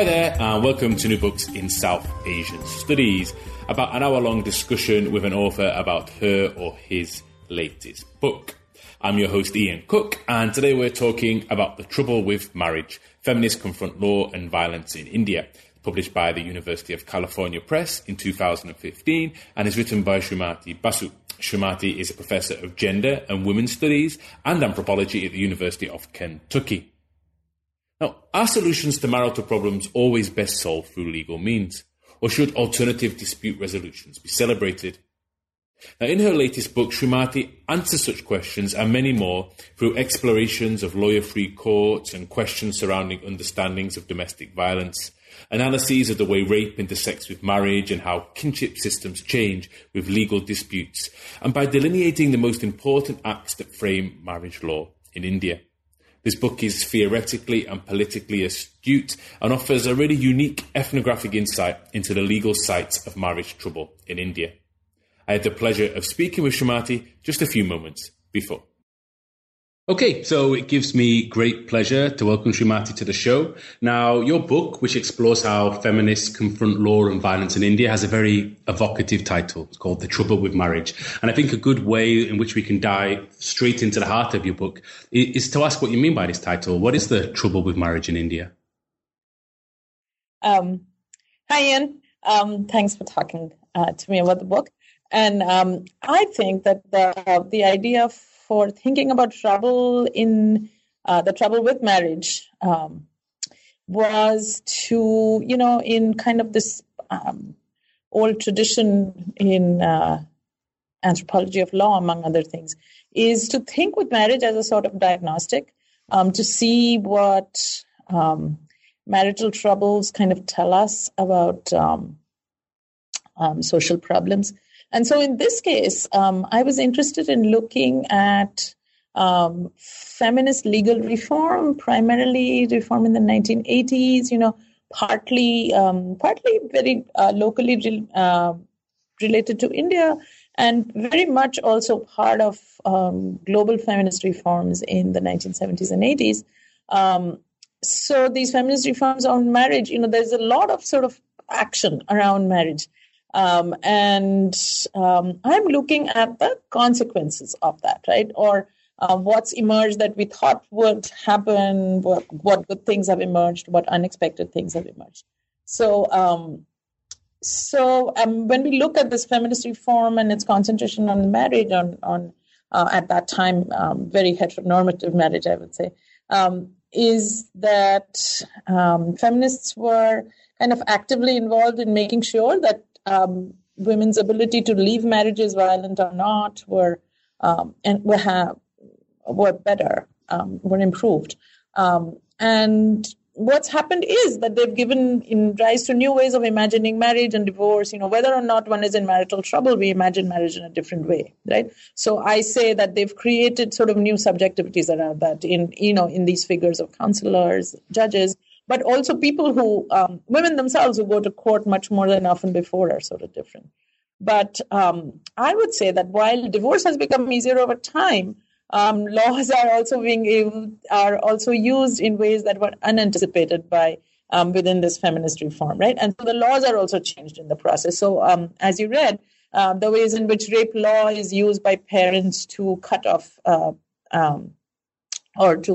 Hi there, and welcome to New Books in South Asian Studies, about an hour long discussion with an author about her or his latest book. I'm your host, Ian Cook, and today we're talking about The Trouble with Marriage Feminists Confront Law and Violence in India, published by the University of California Press in 2015, and is written by Srimati Basu. Srimati is a professor of gender and women's studies and anthropology at the University of Kentucky. Now, are solutions to marital problems always best solved through legal means? Or should alternative dispute resolutions be celebrated? Now, in her latest book, Srimati answers such questions and many more through explorations of lawyer free courts and questions surrounding understandings of domestic violence, analyses of the way rape intersects with marriage and how kinship systems change with legal disputes, and by delineating the most important acts that frame marriage law in India. This book is theoretically and politically astute and offers a really unique ethnographic insight into the legal sites of marriage trouble in India. I had the pleasure of speaking with Srimati just a few moments before. Okay, so it gives me great pleasure to welcome Srimati to the show. Now, your book, which explores how feminists confront law and violence in India, has a very evocative title. It's called The Trouble with Marriage. And I think a good way in which we can dive straight into the heart of your book is to ask what you mean by this title. What is the trouble with marriage in India? Um, hi, Ian. Um, thanks for talking uh, to me about the book. And um, I think that the, the idea of for thinking about trouble in uh, the trouble with marriage um, was to, you know, in kind of this um, old tradition in uh, anthropology of law, among other things, is to think with marriage as a sort of diagnostic, um, to see what um, marital troubles kind of tell us about um, um, social problems and so in this case, um, I was interested in looking at um, feminist legal reform, primarily reform in the 1980s, you know, partly, um, partly very uh, locally re- uh, related to India, and very much also part of um, global feminist reforms in the 1970s and 80s. Um, so these feminist reforms on marriage, you know, there's a lot of sort of action around marriage. Um, and um, I'm looking at the consequences of that, right? Or uh, what's emerged that we thought would happen, what, what good things have emerged, what unexpected things have emerged. So, um, so um, when we look at this feminist reform and its concentration on marriage, on, on uh, at that time, um, very heteronormative marriage, I would say, um, is that feminists were kind of actively involved in making sure that um, women's ability to leave marriages, violent or not, were um, and were have were better, um, were improved. Um, and what's happened is that they've given in rise to new ways of imagining marriage and divorce. You know, whether or not one is in marital trouble, we imagine marriage in a different way, right? So I say that they've created sort of new subjectivities around that in you know in these figures of counselors, judges but also people who um, women themselves who go to court much more than often before are sort of different. But um, i would say that while divorce has become easier over time um, laws are also being able, are also used in ways that were unanticipated by um, within this feminist reform right? And so the laws are also changed in the process. So um, as you read uh, the ways in which rape law is used by parents to cut off uh, or to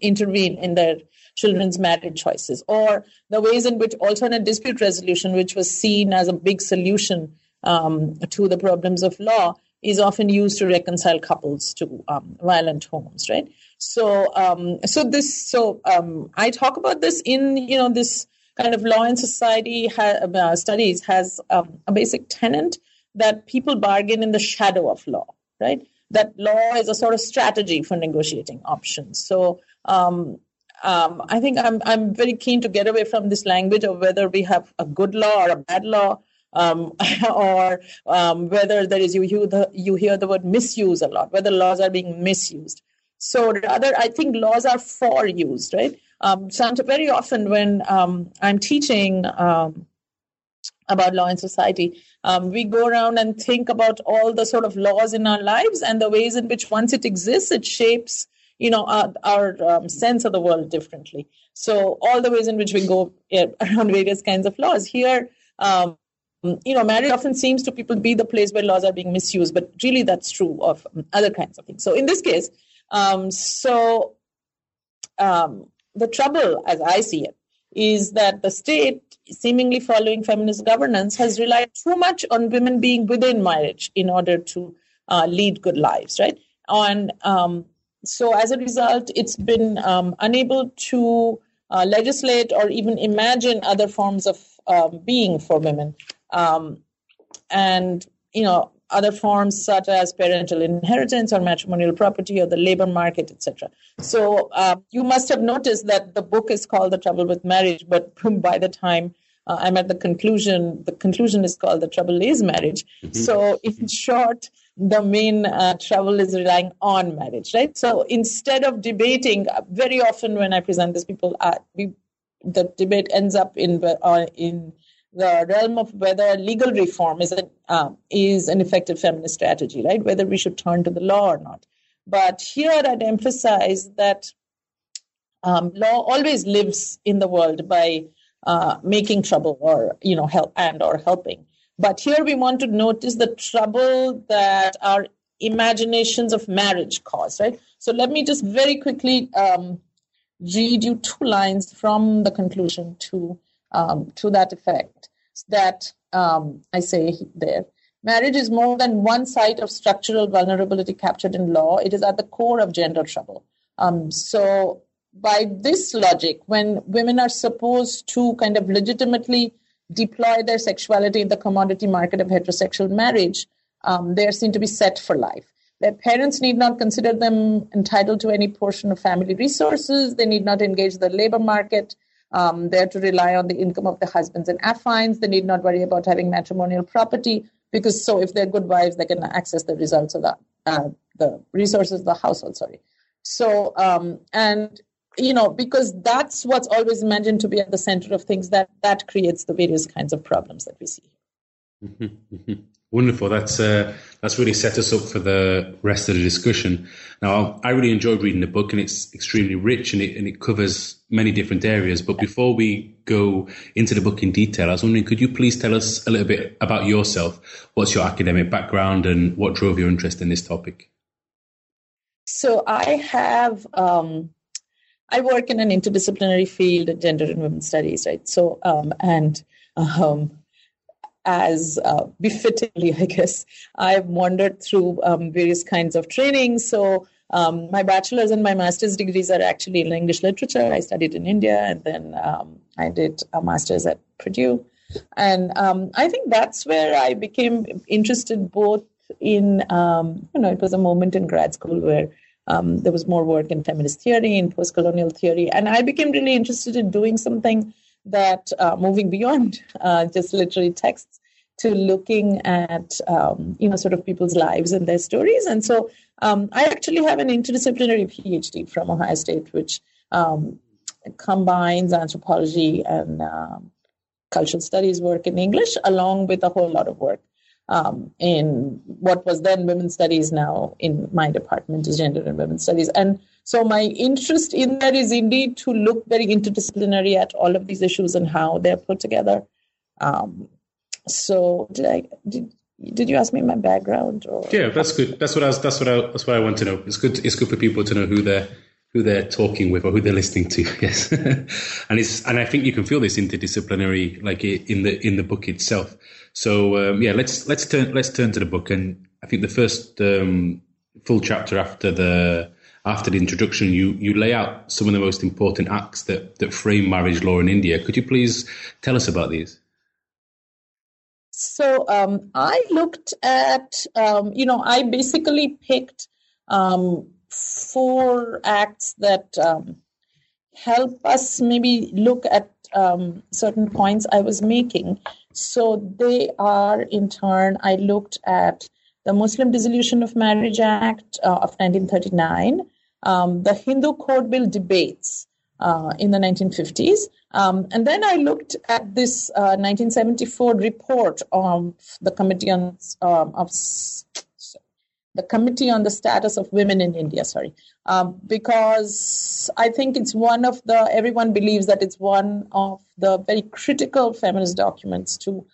intervene in their children's marriage choices, or the ways in which alternate dispute resolution, which was seen as a big solution um, to the problems of law, is often used to reconcile couples to um, violent homes, right? So, um, so this, so um, I talk about this in you know this kind of law and society ha- uh, studies has um, a basic tenet that people bargain in the shadow of law, right? That law is a sort of strategy for negotiating options. So, um, um, I think I'm I'm very keen to get away from this language of whether we have a good law or a bad law, um, or um, whether there is you you, the, you hear the word misuse a lot, whether laws are being misused. So rather, I think laws are for use, right? Um, so very often when um, I'm teaching um, about law and society, um, we go around and think about all the sort of laws in our lives and the ways in which once it exists, it shapes you know, our, our um, sense of the world differently. So all the ways in which we go around various kinds of laws here, um, you know, marriage often seems to people be the place where laws are being misused, but really that's true of other kinds of things. So in this case, um, so um, the trouble, as I see it, is that the state, seemingly following feminist governance, has relied too much on women being within marriage in order to uh, lead good lives, right? on um, so as a result, it's been um, unable to uh, legislate or even imagine other forms of um, being for women. Um, and, you know, other forms such as parental inheritance or matrimonial property or the labor market, etc. So uh, you must have noticed that the book is called The Trouble with Marriage, but by the time uh, I'm at the conclusion, the conclusion is called The Trouble is Marriage. Mm-hmm. So, in short, the main uh, trouble is relying on marriage, right? So instead of debating, uh, very often when I present this, people, uh, we, the debate ends up in uh, in the realm of whether legal reform is an, um, is an effective feminist strategy, right? Whether we should turn to the law or not. But here I'd emphasize that um, law always lives in the world by uh, making trouble or you know help and or helping. But here we want to notice the trouble that our imaginations of marriage cause, right? So let me just very quickly um, read you two lines from the conclusion to um, to that effect. That um, I say there. Marriage is more than one site of structural vulnerability captured in law. It is at the core of gender trouble. Um, so, by this logic, when women are supposed to kind of legitimately deploy their sexuality in the commodity market of heterosexual marriage, um, they are seen to be set for life. Their parents need not consider them entitled to any portion of family resources. They need not engage the labor market. Um, they're to rely on the income of the husbands and affines. They need not worry about having matrimonial property because so if they're good wives, they can access the results of the uh, the resources of the household. Sorry. So um, and you know because that's what's always imagined to be at the center of things that that creates the various kinds of problems that we see. Mm-hmm, mm-hmm. Wonderful. That's uh, that's really set us up for the rest of the discussion. Now, I really enjoyed reading the book, and it's extremely rich, and it and it covers many different areas. But before we go into the book in detail, I was wondering, could you please tell us a little bit about yourself? What's your academic background, and what drove your interest in this topic? So, I have um, I work in an interdisciplinary field, of gender and women's studies, right? So, um, and um, as uh, befittingly, I guess. I've wandered through um, various kinds of training. So um, my bachelor's and my master's degrees are actually in English literature. I studied in India, and then um, I did a master's at Purdue. And um, I think that's where I became interested both in, um, you know, it was a moment in grad school where um, there was more work in feminist theory, in post colonial theory. And I became really interested in doing something that uh, moving beyond uh, just literary texts to looking at um, you know sort of people's lives and their stories and so um, i actually have an interdisciplinary phd from ohio state which um, combines anthropology and um, cultural studies work in english along with a whole lot of work um, in what was then women's studies now in my department is gender and women's studies and so my interest in that is indeed to look very interdisciplinary at all of these issues and how they're put together. Um, so did I did did you ask me my background? Or? Yeah, that's good. That's what I was. That's what I. That's what I want to know. It's good. It's good for people to know who they're who they're talking with or who they're listening to. Yes, and it's and I think you can feel this interdisciplinary like in the in the book itself. So um, yeah, let's let's turn let's turn to the book, and I think the first um, full chapter after the after the introduction, you, you lay out some of the most important acts that, that frame marriage law in India. Could you please tell us about these? So um, I looked at, um, you know, I basically picked um, four acts that um, help us maybe look at um, certain points I was making. So they are, in turn, I looked at the Muslim Dissolution of Marriage Act uh, of 1939 um, the Hindu Code Bill debates uh, in the 1950s. Um, and then I looked at this uh, 1974 report of the Committee on um, of the Committee on the Status of Women in India, sorry, um, because I think it's one of the, everyone believes that it's one of the very critical feminist documents to.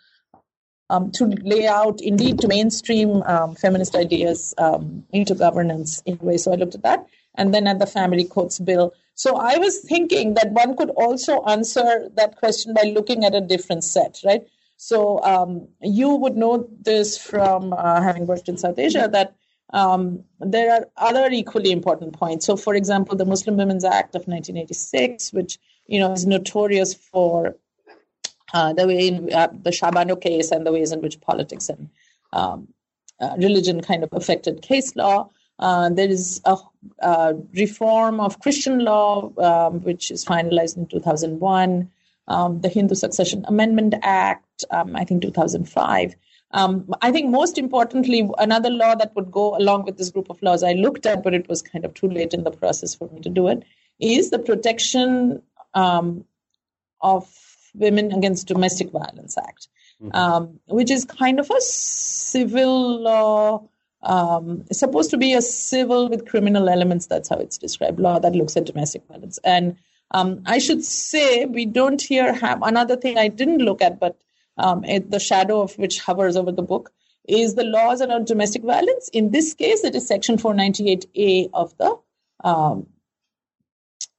Um, to lay out, indeed, to mainstream um, feminist ideas um, into governance in a way. So I looked at that. And then at the Family Courts Bill. So I was thinking that one could also answer that question by looking at a different set, right? So um, you would know this from uh, having worked in South Asia that um, there are other equally important points. So, for example, the Muslim Women's Act of 1986, which you know is notorious for uh, the way in uh, the Shah Bano case and the ways in which politics and um, uh, religion kind of affected case law. Uh, there is a, a, reform of Christian law, um, which is finalized in 2001. Um, the Hindu Succession Amendment Act, um, I think 2005. Um, I think most importantly, another law that would go along with this group of laws I looked at, but it was kind of too late in the process for me to do it, is the Protection um, of Women Against Domestic Violence Act, mm-hmm. um, which is kind of a civil law. Um, it's supposed to be a civil with criminal elements. That's how it's described. Law that looks at domestic violence. And um, I should say we don't here have another thing I didn't look at, but um, the shadow of which hovers over the book, is the laws around domestic violence. In this case, it is Section 498A of the um,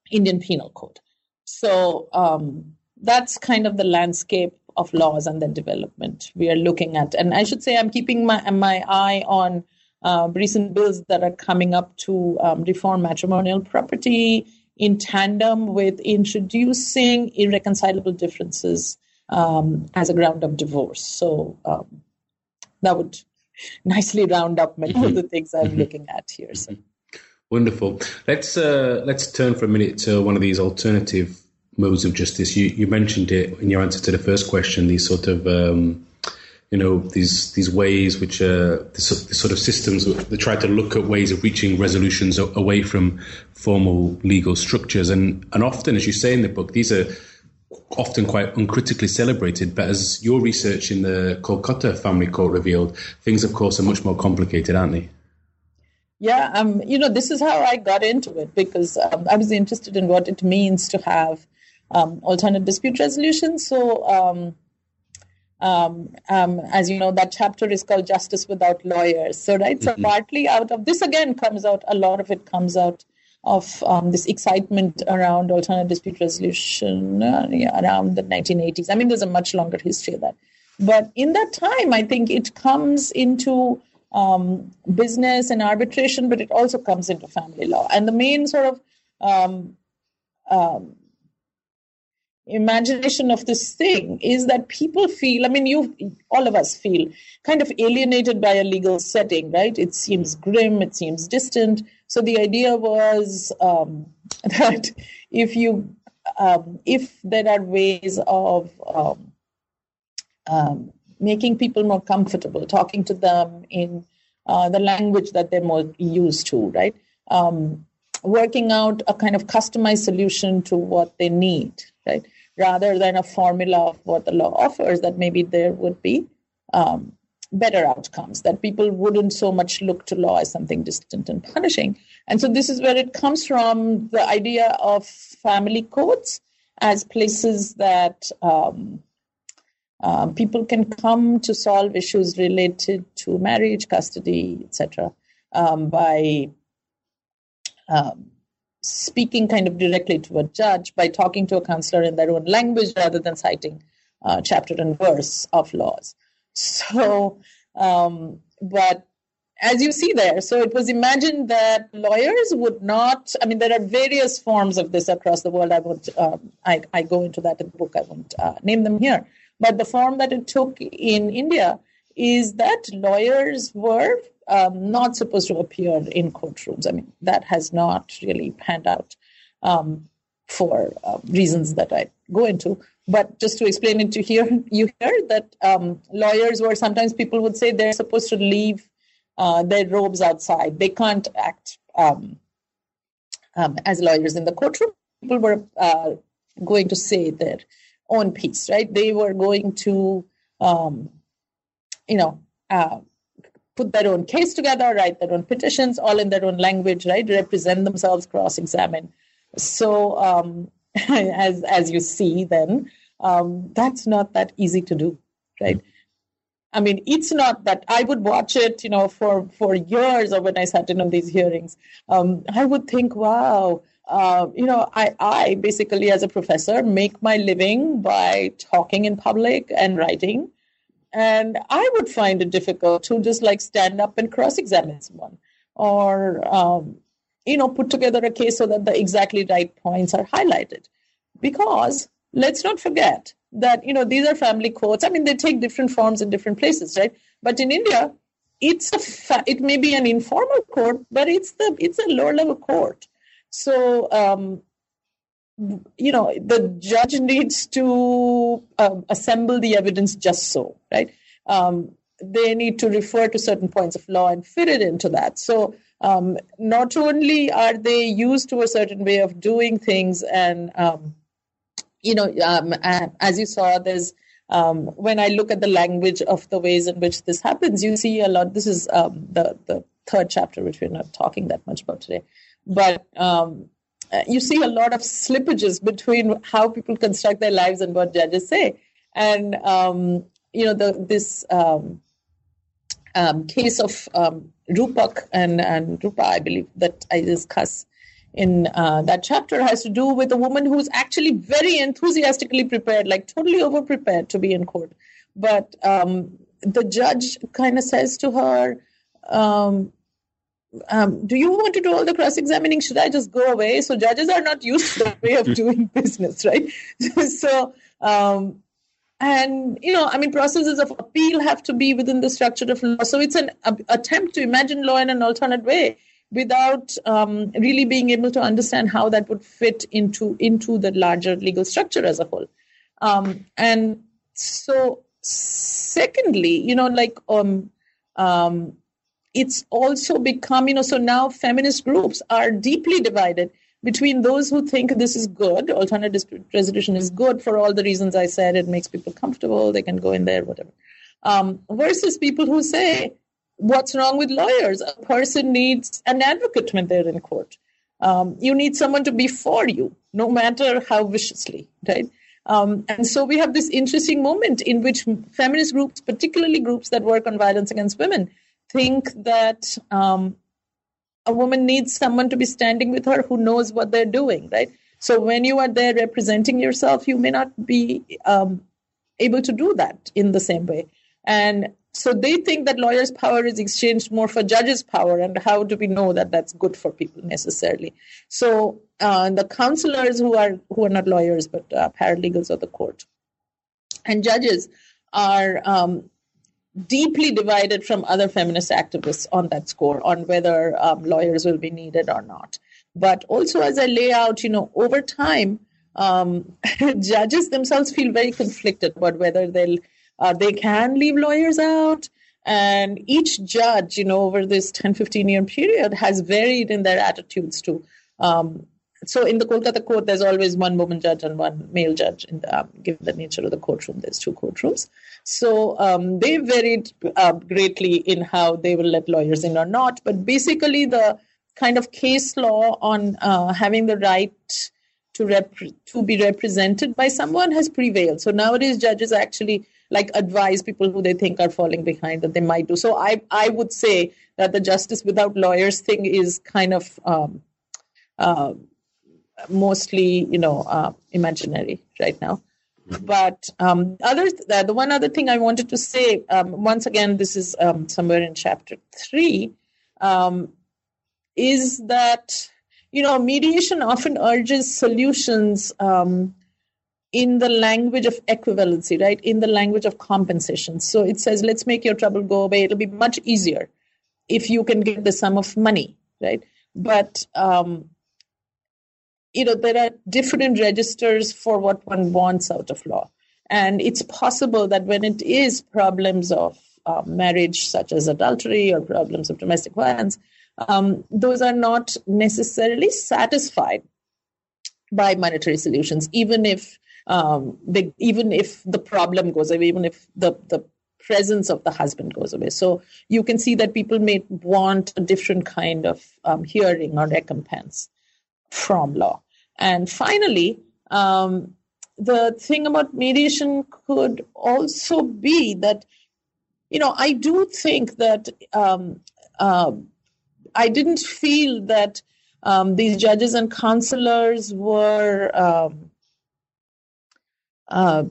Indian Penal Code. So um, that's kind of the landscape of laws and then development we are looking at. And I should say, I'm keeping my my eye on uh, recent bills that are coming up to um, reform matrimonial property in tandem with introducing irreconcilable differences um, as a ground of divorce. So um, that would nicely round up many mm-hmm. of the things I'm mm-hmm. looking at here. So. Wonderful. Let's uh, let's turn for a minute to one of these alternative modes of justice. You you mentioned it in your answer to the first question. These sort of um, you know these these ways which are the, sort of systems that try to look at ways of reaching resolutions away from formal legal structures and and often as you say in the book these are often quite uncritically celebrated. But as your research in the Kolkata family court revealed, things, of course, are much more complicated, aren't they? Yeah, um, you know, this is how I got into it because um, I was interested in what it means to have um, alternate dispute resolution. So, um, um, um, as you know, that chapter is called Justice Without Lawyers. So, right, mm-hmm. so partly out of this again comes out, a lot of it comes out of um, this excitement around alternative dispute resolution uh, yeah, around the 1980s. I mean, there's a much longer history of that. But in that time, I think it comes into um, business and arbitration, but it also comes into family law. And the main sort of um, um imagination of this thing is that people feel, I mean, you, all of us feel kind of alienated by a legal setting, right? It seems grim, it seems distant so the idea was um, that if you um, if there are ways of um, um, making people more comfortable, talking to them in uh, the language that they're more used to, right? Um, working out a kind of customized solution to what they need, right? Rather than a formula of what the law offers, that maybe there would be um, better outcomes, that people wouldn't so much look to law as something distant and punishing. And so this is where it comes from the idea of family courts as places that um, uh, people can come to solve issues related to marriage, custody, etc., um, by um, speaking kind of directly to a judge, by talking to a counselor in their own language rather than citing uh, chapter and verse of laws. So, um, but as you see there, so it was imagined that lawyers would not. I mean, there are various forms of this across the world. I won't. Um, I, I go into that in the book. I won't uh, name them here. But the form that it took in India is that lawyers were um, not supposed to appear in courtrooms. I mean, that has not really panned out um, for uh, reasons that I go into. But just to explain it to hear you hear that um, lawyers were sometimes people would say they're supposed to leave uh, their robes outside. They can't act um, um, as lawyers in the courtroom. People were uh, going to say their own piece, right? They were going to, you know, uh, put their own case together, write their own petitions, all in their own language, right? Represent themselves, cross-examine. So um, as as you see, then um, that's not that easy to do, right? I mean, it's not that I would watch it, you know, for for years, or when I sat in on these hearings, um, I would think, wow, uh, you know, I I basically as a professor make my living by talking in public and writing, and I would find it difficult to just like stand up and cross-examine someone, or um, you know, put together a case so that the exactly right points are highlighted, because let's not forget that you know these are family courts. I mean they take different forms in different places right? But in india it's a fa- it may be an informal court but it's the it's a lower level court. So um, you know the judge needs to um, assemble the evidence just so right um, they need to refer to certain points of law and fit it into that so um, not only are they used to a certain way of doing things and um, you know, um, as you saw, there's um, when I look at the language of the ways in which this happens, you see a lot. This is the the third chapter, which we're not talking that much about today, but um, you see a lot of slippages between how people construct their lives and what judges say, and um, you know the this. Um, case of Rupak and, and Rupa, I believe that I discuss in uh, that chapter has to do with a woman who's actually very enthusiastically prepared, like totally over prepared to be in court. But um, the judge kind of says to her, um, do you want to do all the cross examining? Should I just go away? So judges are not used to that way of doing business, right? so, um, and you know, I mean, processes of appeal have to be within the structure of law. So it's an a, attempt to imagine law in an alternate way without um, really being able to understand how that would fit into into the larger legal structure as a whole. Um, and so, secondly, you know, like um, um, it's also become, you know, so now feminist groups are deeply divided between those who think this is good, alternate dispute resolution is good for all the reasons I said, it makes people comfortable, they can go in there, whatever, um, versus people who say what's wrong with lawyers? A person needs an advocate when they're in court. Um, you need someone to be for you, no matter how viciously, right? Um, and so we have this interesting moment in which feminist groups, particularly groups that work on violence against women, think that um, a woman needs someone to be standing with her who knows what they're doing, right? So when you are there representing yourself, you may not be um, able to do that in the same way. And so they think that lawyers' power is exchanged more for judges' power, and how do we know that that's good for people necessarily? So uh, the counselors who are who are not lawyers but uh, paralegals of the court and judges are um, deeply divided from other feminist activists on that score, on whether um, lawyers will be needed or not. But also, as I lay out, you know, over time, um, judges themselves feel very conflicted about whether they'll uh, they can leave lawyers out. And each judge, you know, over this 10, 15 year period has varied in their attitudes too. Um, so in the Kolkata court, there's always one woman judge and one male judge. In the, um, given the nature of the courtroom, there's two courtrooms. So um, they varied uh, greatly in how they will let lawyers in or not. But basically, the kind of case law on uh, having the right to rep- to be represented by someone has prevailed. So nowadays, judges actually like advise people who they think are falling behind that they might do. So I I would say that the justice without lawyers thing is kind of um, uh, mostly you know uh, imaginary right now. Mm-hmm. But um, other uh, the one other thing I wanted to say um, once again this is um, somewhere in chapter three um, is that you know mediation often urges solutions um, in the language of equivalency, right? In the language of compensation. So it says, let's make your trouble go away. It'll be much easier if you can get the sum of money, right? But, um, you know, there are different registers for what one wants out of law. And it's possible that when it is problems of uh, marriage, such as adultery or problems of domestic violence, um, those are not necessarily satisfied by monetary solutions, even if um, they, even if the problem goes away, even if the, the presence of the husband goes away. So you can see that people may want a different kind of um, hearing or recompense from law. And finally, um, the thing about mediation could also be that, you know, I do think that um, uh, I didn't feel that um, these judges and counselors were um, uh,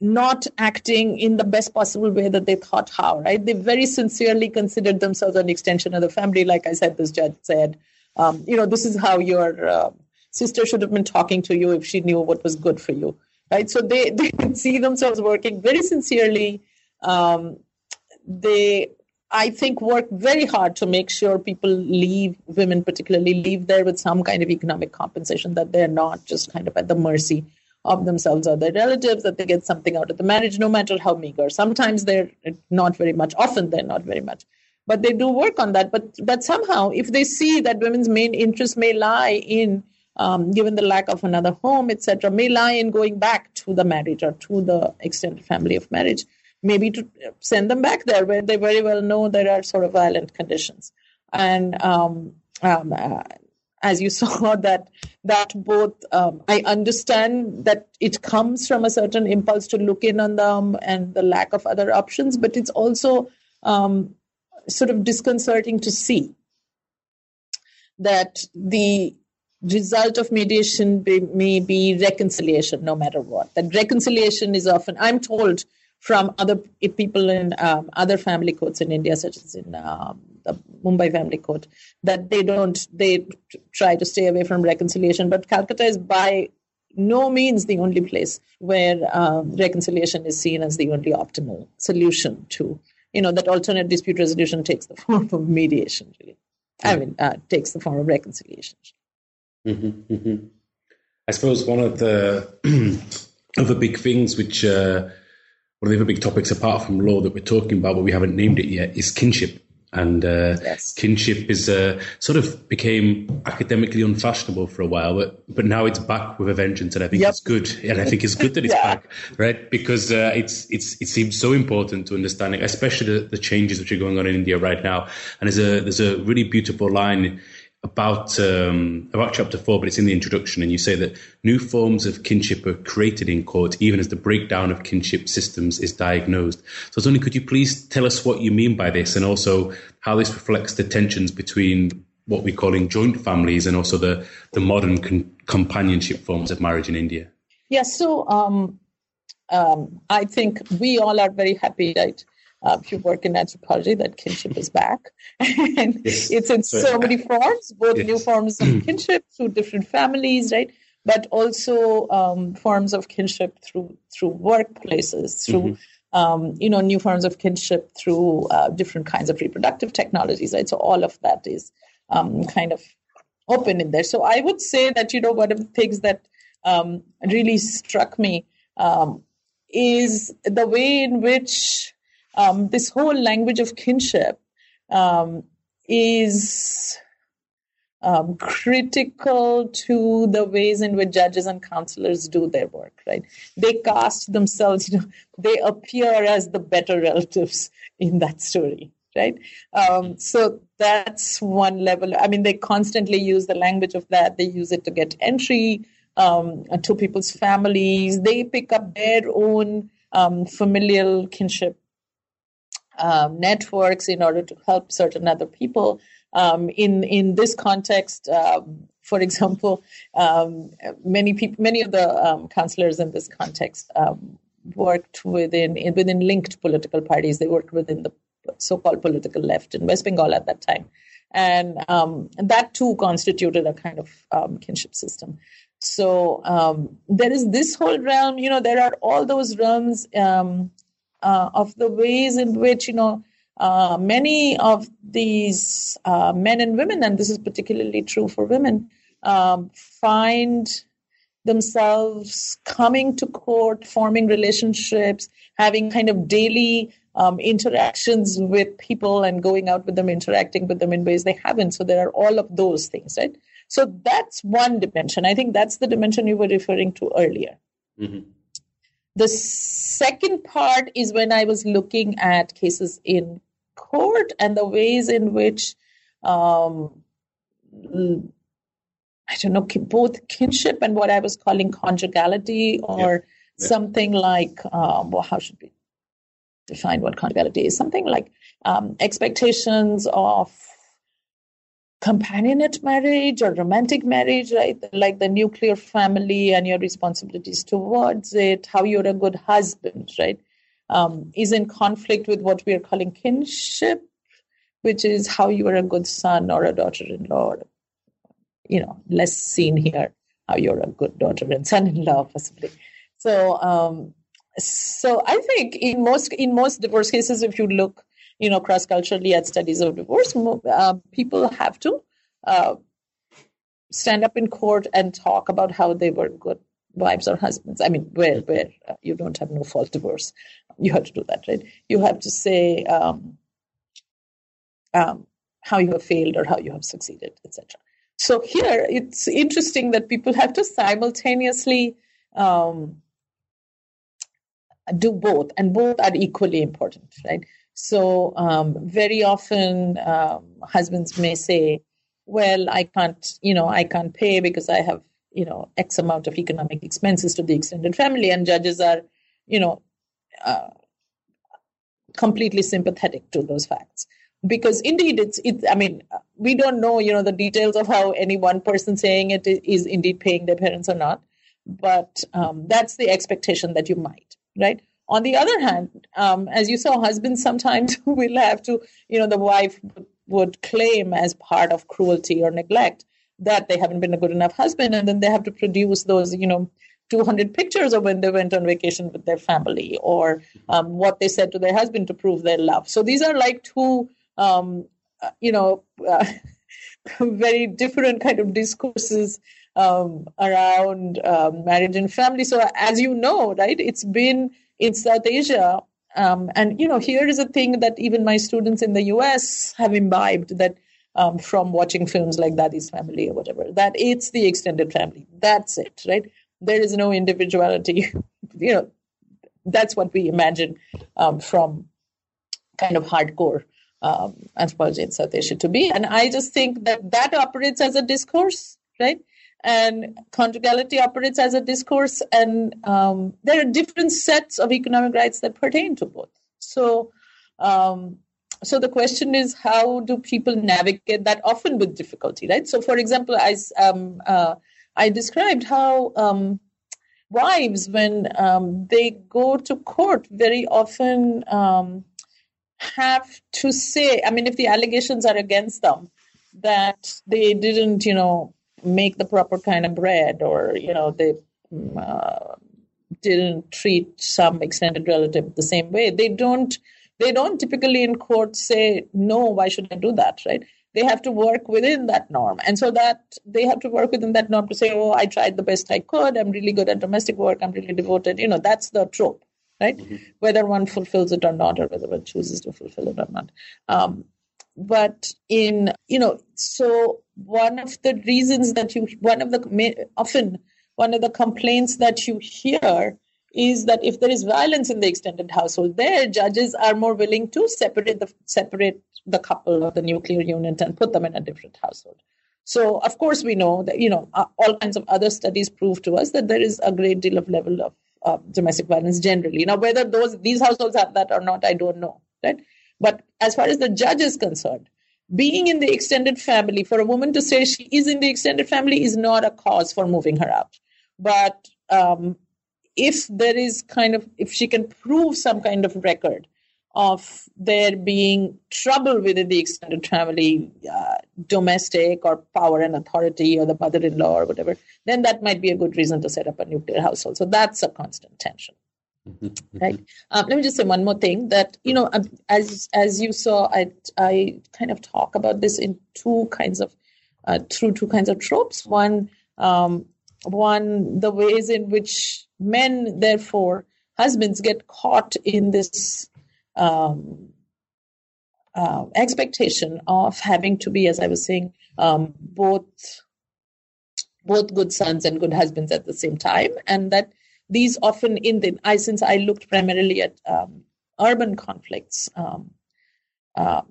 not acting in the best possible way that they thought how, right? They very sincerely considered themselves an extension of the family. Like I said, this judge said, um, you know, this is how your uh, sister should have been talking to you if she knew what was good for you, right? So they, they see themselves working very sincerely. Um, they I think, work very hard to make sure people leave, women particularly, leave there with some kind of economic compensation, that they're not just kind of at the mercy of themselves or their relatives, that they get something out of the marriage, no matter how meager. Sometimes they're not very much, often they're not very much. But they do work on that. But but somehow, if they see that women's main interest may lie in, um, given the lack of another home, etc., may lie in going back to the marriage or to the extended family of marriage, maybe to send them back there where they very well know there are sort of violent conditions. And um, um, uh, as you saw, that that both um, I understand that it comes from a certain impulse to look in on them and the lack of other options, but it's also um, sort of disconcerting to see that the result of mediation be, may be reconciliation no matter what that reconciliation is often i'm told from other people in um, other family courts in India, such as in um, the Mumbai family court, that they don't they try to stay away from reconciliation. But Calcutta is by no means the only place where um, reconciliation is seen as the only optimal solution to you know that alternate dispute resolution takes the form of mediation. Really. I mean, uh, takes the form of reconciliation. Mm-hmm, mm-hmm. I suppose one of the of the big things which. Uh, one of the other big topics apart from law that we're talking about, but we haven't named it yet, is kinship. And uh, yes. kinship is uh, sort of became academically unfashionable for a while, but but now it's back with a vengeance, and I think yep. it's good. And I think it's good that it's yeah. back, right? Because uh, it's it's it seems so important to understanding, especially the, the changes which are going on in India right now. And there's a there's a really beautiful line about um, about chapter four, but it's in the introduction, and you say that new forms of kinship are created in court, even as the breakdown of kinship systems is diagnosed. So, Tony, could you please tell us what you mean by this, and also how this reflects the tensions between what we're calling joint families and also the the modern con- companionship forms of marriage in India? Yes. Yeah, so, um, um, I think we all are very happy that uh, if you work in anthropology, that kinship is back. and yes. it's in so, many forms, both yes. new forms of kinship through different families, right? But also um, forms of kinship through through workplaces, through mm-hmm. um, you know new forms of kinship through uh, different kinds of reproductive technologies, right? So all of that is um, kind of open in there. So I would say that you know one of the things that um, really struck me um, is the way in which um, this whole language of kinship um, is um, critical to the ways in which judges and counselors do their work, right? They cast themselves, you know, they appear as the better relatives in that story, right? Um, so that's one level. I mean, they constantly use the language of that. They use it to get entry um, to people's families. They pick up their own um, familial kinship um, networks in order to help certain other people. Um, in in this context, um, for example, um, many people, many of the um, counselors in this context worked within within linked political parties. They worked within the so-called political left in West Bengal at that time, and that too constituted a kind of kinship system. So there is this whole realm. You know, there are all those realms uh, of the ways in which you know uh, many of these uh, men and women, and this is particularly true for women, um, find themselves coming to court, forming relationships, having kind of daily um, interactions with people and going out with them, interacting with them in ways they haven't. So there are all of those things, right? So that's one dimension. I think that's the dimension you were referring to earlier. Mm-hmm. The second part is when I was looking at cases in court and the ways in which um, I don't know, both kinship and what I was calling conjugality, or yeah. Yeah. something like, um, well, how should we define what conjugality is? Something like um, expectations of companionate marriage or romantic marriage, right? Like the nuclear family and your responsibilities towards it, how you're a good husband, right? Um, is in conflict with what we are calling kinship, which is how you are a good son or a daughter-in-law. You know, less seen here how you're a good daughter and son-in-law, possibly. So, um, so I think in most in most divorce cases, if you look you know, cross-culturally at studies of divorce, uh, people have to uh, stand up in court and talk about how they were good wives or husbands. I mean, where where uh, you don't have no fault divorce, you have to do that, right? You have to say um, um, how you have failed or how you have succeeded, etc. So here, it's interesting that people have to simultaneously um, do both, and both are equally important, right? So um, very often um, husbands may say, "Well, I can't, you know, I can't pay because I have, you know, X amount of economic expenses to the extended family," and judges are, you know, uh, completely sympathetic to those facts because indeed it's it. I mean, we don't know, you know, the details of how any one person saying it is indeed paying their parents or not, but um, that's the expectation that you might, right? On the other hand, um, as you saw, husbands sometimes will have to, you know, the wife would claim as part of cruelty or neglect that they haven't been a good enough husband, and then they have to produce those, you know, 200 pictures of when they went on vacation with their family or um, what they said to their husband to prove their love. So these are like two, um, uh, you know, uh, very different kind of discourses um, around um, marriage and family. So as you know, right, it's been in South Asia. Um, and you know, here is a thing that even my students in the U.S. have imbibed that um, from watching films like Dadi's Family or whatever. That it's the extended family. That's it, right? There is no individuality. you know, that's what we imagine um, from kind of hardcore um, anthropology in South Asia to be. And I just think that that operates as a discourse, right? And conjugality operates as a discourse and um, there are different sets of economic rights that pertain to both. So um, so the question is how do people navigate that often with difficulty right? So for example i um, uh, i described how um, wives when um, they go to court very often um, have to say i mean if the allegations are against them that they didn't you know make the proper kind of bread or you know they mm, uh, didn't treat some extended relative the same way. They don't they don't typically in court say no why should i do that right? They have to work within that norm. And so that they have to work within that norm to say oh i tried the best i could. I'm really good at domestic work. I'm really devoted. You know that's the trope right? Mm-hmm. whether one fulfills it or not or whether one chooses to fulfill it or not. Um, but in you know so one of the reasons that you one of the often one of the complaints that you hear is that if there is violence in the extended household there judges are more willing to separate the separate the couple or the nuclear unit and put them in a different household. So of course we know that you know uh, all kinds of other studies prove to us that there is a great deal of level of uh, domestic violence generally. Now whether those these households have that or not i don't know right but as far as the judge is concerned, being in the extended family, for a woman to say she is in the extended family is not a cause for moving her out. But um, if there is kind of, if she can prove some kind of record of there being trouble within the extended family, uh, domestic or power and authority or the mother in law or whatever, then that might be a good reason to set up a nuclear household. So that's a constant tension. Mm-hmm. right. Um, let me just say one more thing that you know um, as as you saw i i kind of talk about this in two kinds of uh, through two kinds of tropes. One um, one the ways in which men therefore husbands get caught in this um, uh, expectation of having to be as i was saying um, both both good sons and good husbands at the same time. And that these often in the I since I looked primarily at um, urban conflicts um, um,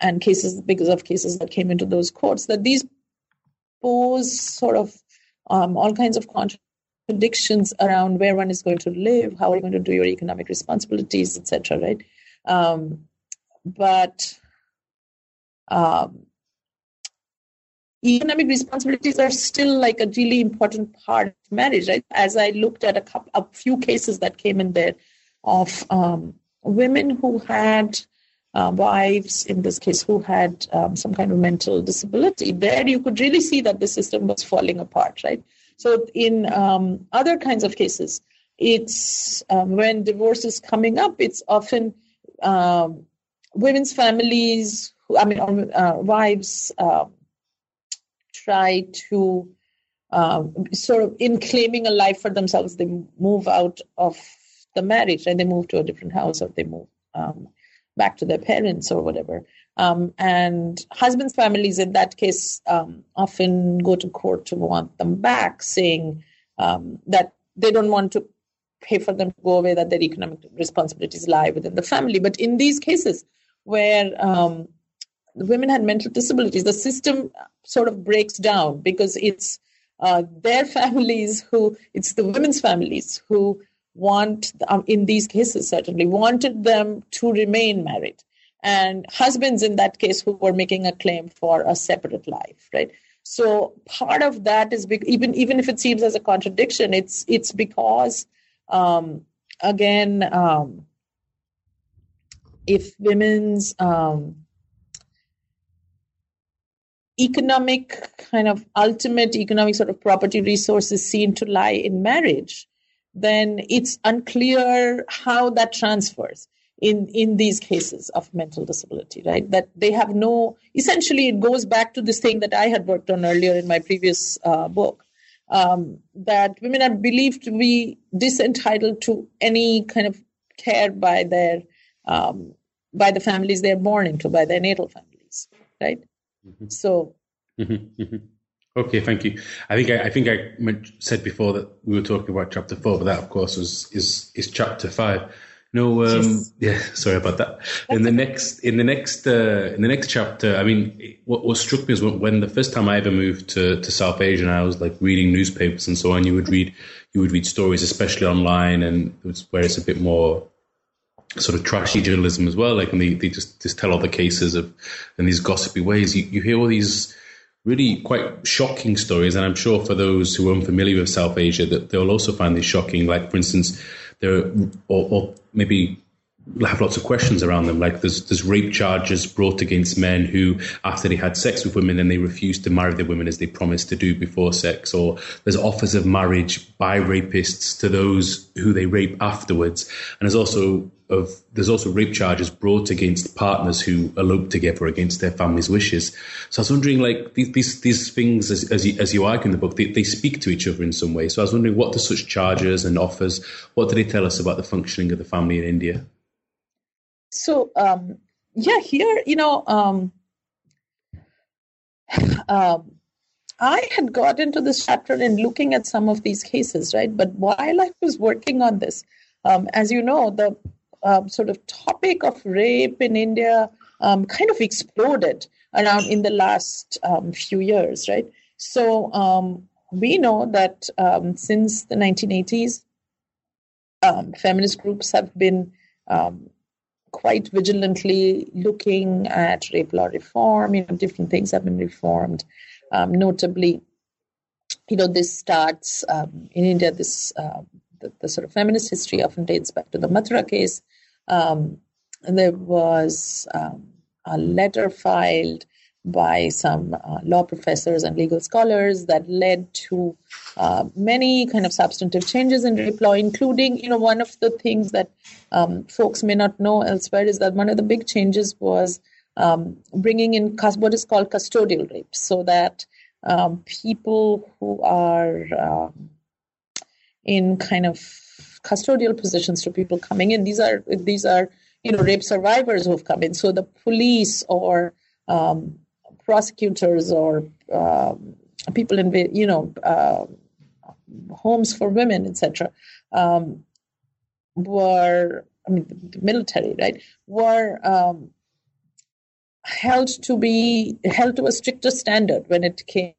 and cases because of cases that came into those courts that these pose sort of um, all kinds of contradictions around where one is going to live, how are you going to do your economic responsibilities, etc. Right, um, but um, economic responsibilities are still like a really important part of marriage right? As i looked at a couple a few cases that came in there of um, women who had uh, wives in this case who had um, some kind of mental disability there you could really see that the system was falling apart right? So in um, other kinds of cases it's um, when divorce is coming up it's often um, women's families i mean uh, wives um, try to um, sort of in claiming a life for themselves, they move out of the marriage and they move to a different house or they move um, back to their parents or whatever. Um, and husbands' families, in that case, um, often go to court to want them back, saying um, that they don't want to pay for them to go away, that their economic responsibilities lie within the family. But in these cases where um, women had mental disabilities, the system sort of breaks down because it's uh, their families who, it's the women's families who want, um, in these cases certainly, wanted them to remain married. And husbands in that case who were making a claim for a separate life, right? So part of that is be- even even if it seems as a contradiction, it's it's because um, again, um, if women's um, economic kind of ultimate economic sort of property resources seen to lie in marriage, then it's unclear how that transfers in in these cases of mental disability right? That they have no essentially it goes back to this thing that i had worked on earlier in my previous uh, book um, that women are believed to be disentitled to any kind of care by their um, by the families they're born into by their natal families right Mm-hmm. So. Mm-hmm. Mm-hmm. Okay, thank you. I think I, I think I said before that we were talking about chapter four, but that of course was is is chapter five. No, um, yes. yeah, sorry about that. in the next, in the next, uh, in the next chapter, I mean, what, what struck me is when, when, the first time I ever moved to, to South Asia, and I was like reading newspapers and so on. You would read, you would read stories, especially online, and it was where it's a bit more sort of trashy journalism as well. Like, and they, they just, just tell all the cases of in these gossipy ways. You, you hear all these really quite shocking stories, and I'm sure for those who are unfamiliar with South Asia, that they'll also find these shocking. Like, for instance, there, or, or maybe have lots of questions around them. Like there's there's rape charges brought against men who, after they had sex with women, then they refused to marry the women as they promised to do before sex. Or there's offers of marriage by rapists to those who they rape afterwards. And there's also of there's also rape charges brought against partners who elope together against their family's wishes. So I was wondering, like these these, these things, as as you, as you argue in the book, they, they speak to each other in some way. So I was wondering, what do such charges and offers? What do they tell us about the functioning of the family in India? So um, yeah, here you know, um, um, I had got into this chapter and looking at some of these cases, right? But while I was working on this, um, as you know, the uh, sort of topic of rape in India um, kind of exploded around in the last um, few years, right? So um, we know that um, since the 1980s, um, feminist groups have been um, quite vigilantly looking at rape law reform. You know, different things have been reformed. Um, notably, you know, this starts um, in India. This the, the, sort of feminist history often dates back to the Mathura case. Um, there was um, a letter filed by some uh, law professors and legal scholars that led to uh, many kind of substantive changes in rape law, including, you know, one of the things that um, folks may not know elsewhere is that one of the big changes was um, bringing in what is called custodial rape, so that um, people who are um, in kind of custodial positions to people coming in, these are these are you know rape survivors who've come in, so the police or um, prosecutors or um, people in you know uh, homes for women, etc., um, were I mean the military, right, were um, held to be held to a stricter standard when it came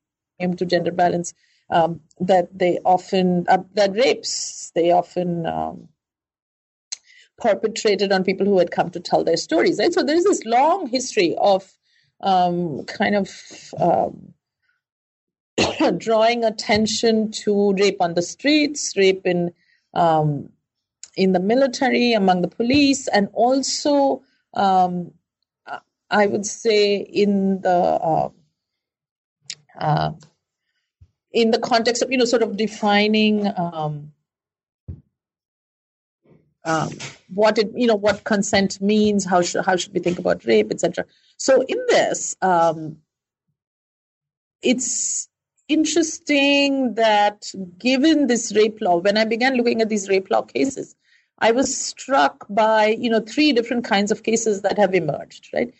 to gender balance. Um, that they often uh, that rapes they often um, perpetrated on people who had come to tell their stories. Right, so there is this long history of um, kind of um, drawing attention to rape on the streets, rape in um, in the military, among the police, and also um, I would say in the uh, uh, in the context of you know sort of defining um, um, what it you know what consent means, how should how should we think about rape, etc. So in this, um, it's interesting that given this rape law, when I began looking at these rape law cases, I was struck by you know three different kinds of cases that have emerged. Right.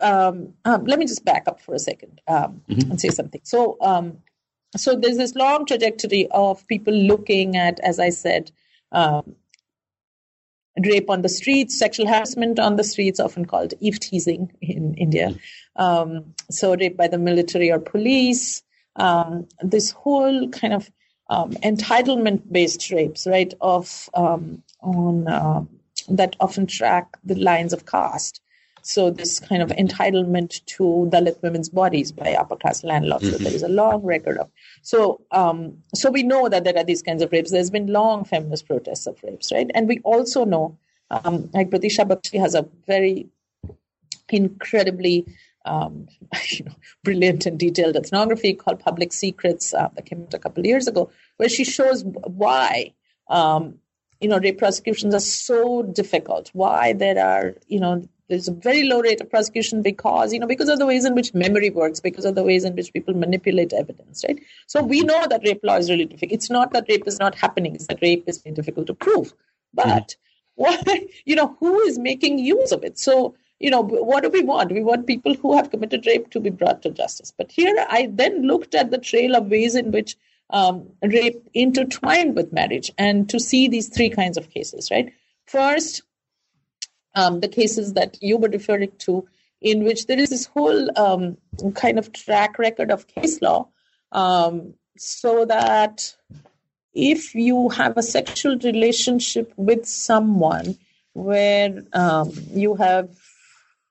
Um, um, let me just back up for a second um, mm-hmm. and say something. So, um, so there's this long trajectory of people looking at, as I said, um, rape on the streets, sexual harassment on the streets, often called eve teasing in India. Um, so, rape by the military or police. Um, this whole kind of um, entitlement-based rapes, right, of um, on uh, that often track the lines of caste. So this kind of entitlement to Dalit women's bodies by upper class landlords. Mm-hmm. So there is a long record of. So um, so we know that there are these kinds of rapes. There's been long feminist protests of rapes, right? And we also know, um, like Pratiksha Baxi has a very incredibly um, you know, brilliant and detailed ethnography called Public Secrets uh, that came out a couple of years ago, where she shows why um, you know rape prosecutions are so difficult, why there are you know there's a very low rate of prosecution because you know because of the ways in which memory works because of the ways in which people manipulate evidence right? So we know that rape law is really difficult. It's not that rape is not happening. It's that rape is being difficult to prove. But mm-hmm. what you know who is making use of it? So you know what do we want? We want people who have committed rape to be brought to justice. But here i then looked at the trail of ways in which um, rape intertwined with marriage and to see these three kinds of cases right? First um, the cases that you were referring to, in which there is this whole um, kind of track record of case law, um, so that if you have a sexual relationship with someone where um, you have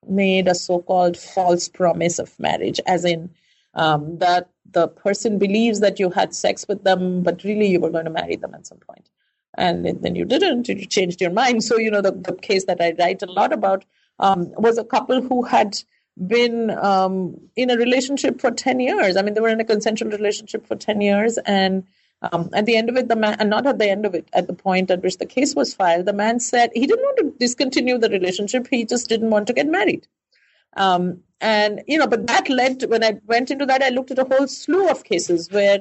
made a so-called false promise of marriage, as in um, that the person believes that you had sex with them, but really you were going to marry them at some point and then you didn't you changed your mind. So you know the, the case that i write a lot about um, was a couple who had been um, in a relationship for 10 years. I mean they were in a consensual relationship for 10 years. And um, at the end of it the man and not at the end of it at the point at which the case was filed the man said he didn't want to discontinue the relationship. He just didn't want to get married. Um, and you know but that led to, when i went into that i looked at a whole slew of cases where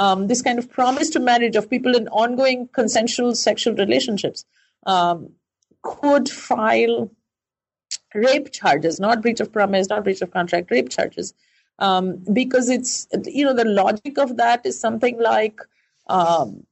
um, this kind of promise to marriage of people in ongoing consensual sexual relationships um, could file rape charges, not breach of promise, not breach of contract, rape charges. Um, because it's, you know, the logic of that is something like, um,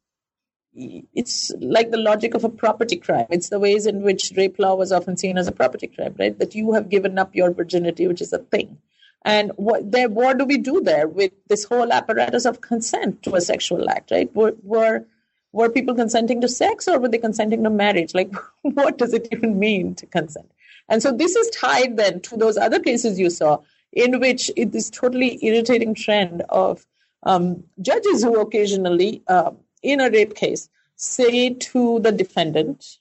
it's like the logic of a property crime. It's the ways in which rape law was often seen as a property crime, right? That you have given up your virginity, which is a thing. And what there, what do we do there with this whole apparatus of consent to a sexual act, right? Were, were, were people consenting to sex or were they consenting to marriage? Like, what does it even mean to consent? And so this is tied then to those other cases you saw in which it is totally irritating trend of um, judges who occasionally, uh, in a rape case, say to the defendant,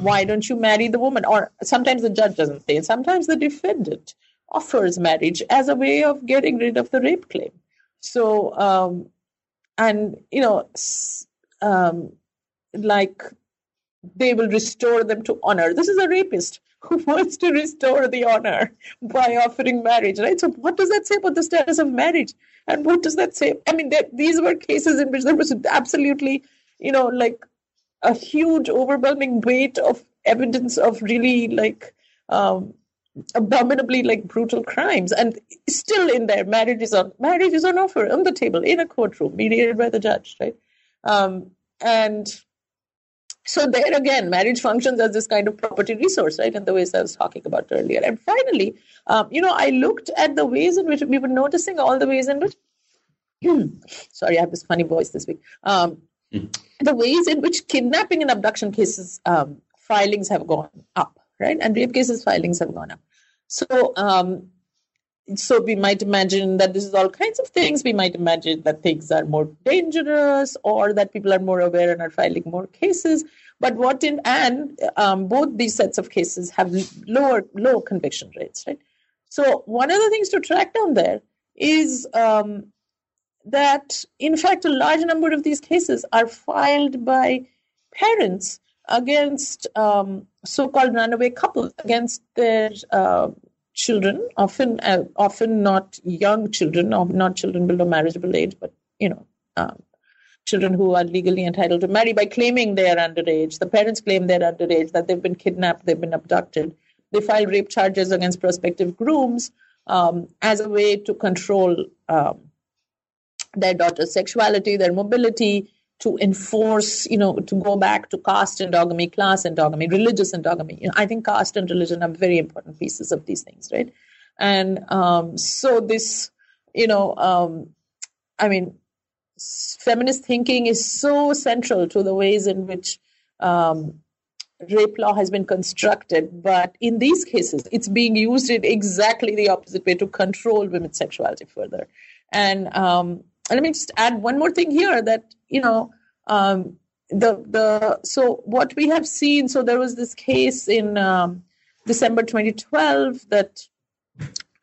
why don't you marry the woman? Or sometimes the judge doesn't say, sometimes the defendant offers marriage as a way of getting rid of the rape claim. So, um, and you know, um, like they will restore them to honor. This is a rapist who wants to restore the honor by offering marriage, right? So, what does that say about the status of marriage? And what does that say? I mean, these were cases in which there was absolutely, you know, like a huge, overwhelming weight of evidence of really like um, abominably like brutal crimes and still in there marriage is on marriage is on offer on the table in a courtroom mediated by the judge right Um, and so there again, marriage functions as this kind of property resource, right? In the ways I was talking about earlier. And finally, um, you know, I looked at the ways in which we were noticing all the ways in which. sorry, I have this funny voice this week. Um, mm. The ways in which kidnapping and abduction cases um, filings have gone up, right? And rape cases filings have gone up. So, um, so we might imagine that this is all kinds of things. We might imagine that things are more dangerous, or that people are more aware and are filing more cases. But what in and um, both these sets of cases have lower low conviction rates, right? So one of the things to track down there is um, that, in fact, a large number of these cases are filed by parents against um, so-called runaway couples against their uh, children, often uh, often not young children, or not children below marriageable age, but you know, um, children who are legally entitled to marry by claiming they are underage. The parents claim they're underage, that they've been kidnapped, they've been abducted. They file rape charges against prospective grooms um, as a way to control um, their daughter's sexuality, their mobility, to enforce, you know, to go back to caste endogamy, class endogamy, religious endogamy. You know, I think caste and religion are very important pieces of these things, right? And um, so this, you know, um, I mean, feminist thinking is so central to the ways in which um, rape law has been constructed. But in these cases, it's being used in exactly the opposite way to control women's sexuality further. And um, let me just add one more thing here that you know um, the the so what we have seen so there was this case in um, december 2012 that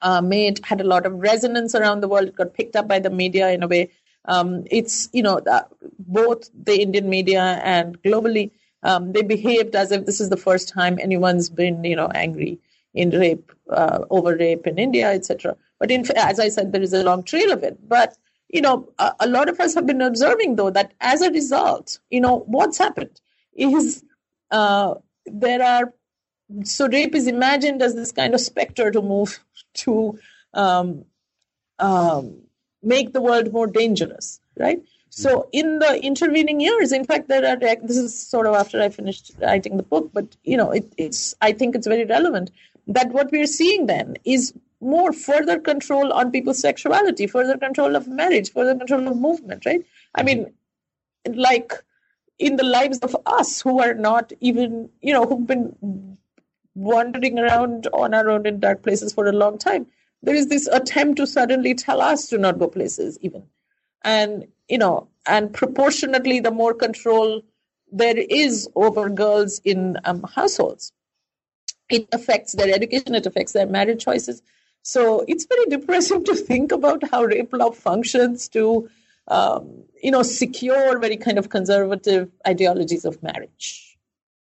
uh, made had a lot of resonance around the world. It got picked up by the media in a way. Um, it's you know both the indian media and globally um, they behaved as if this is the first time anyone's been you know angry in rape uh, over rape in india etc but in, as i said there is a long trail of it. But you know, a, a, lot of us have been observing though that as a result, you know, what's happened is uh, there are so rape is imagined as this kind of specter to move to um, um, make the world more dangerous, right? So in the intervening years, in fact, there are this is sort of after I finished writing the book, but you know, it, it's I think it's very relevant that what we're seeing then is more further control on people's sexuality, further control of marriage, further control of movement, right? I mean, like in the lives of us who are not even, you know, who've been wandering around on our own in dark places for a long time, there is this attempt to suddenly tell us to not go places, even. And, you know, and proportionately, the more control there is over girls in um, households, it affects their education, it affects their marriage choices, so it's very depressing to think about how rape law functions to, um, you know, secure very kind of conservative ideologies of marriage.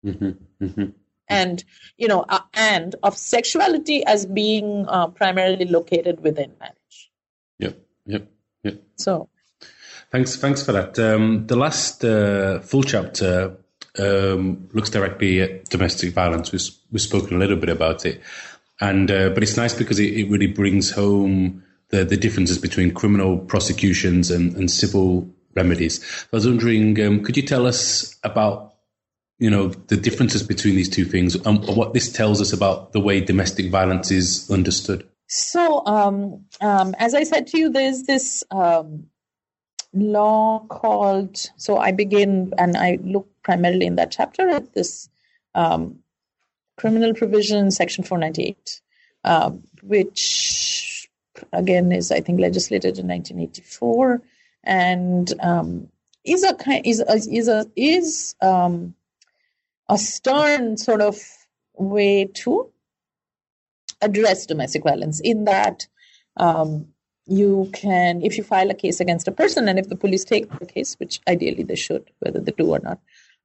Mm-hmm. Mm-hmm. And, you know, uh, and of sexuality as being uh, primarily located within marriage. Yep, yep, yep. So. Thanks, thanks for that. Um, the last uh, full chapter um, looks directly at domestic violence. We've, we've spoken a little bit about it. And uh, but it's nice because it, it, really brings home the, the differences between criminal prosecutions and, and civil remedies. I was wondering, um, could you tell us about you know the differences between these two things and what this tells us about the way domestic violence is understood? So, um, um, as I said to you, there's this um, law called. So I begin and I look primarily in that chapter at this um, criminal provision, Section 498, uh, which again is, I think, legislated in 1984, and um, is a is a, is a is um, a stern sort of way to address domestic violence. In that, um, you can, if you file a case against a person, and if the police take the case, which ideally they should, whether they do or not,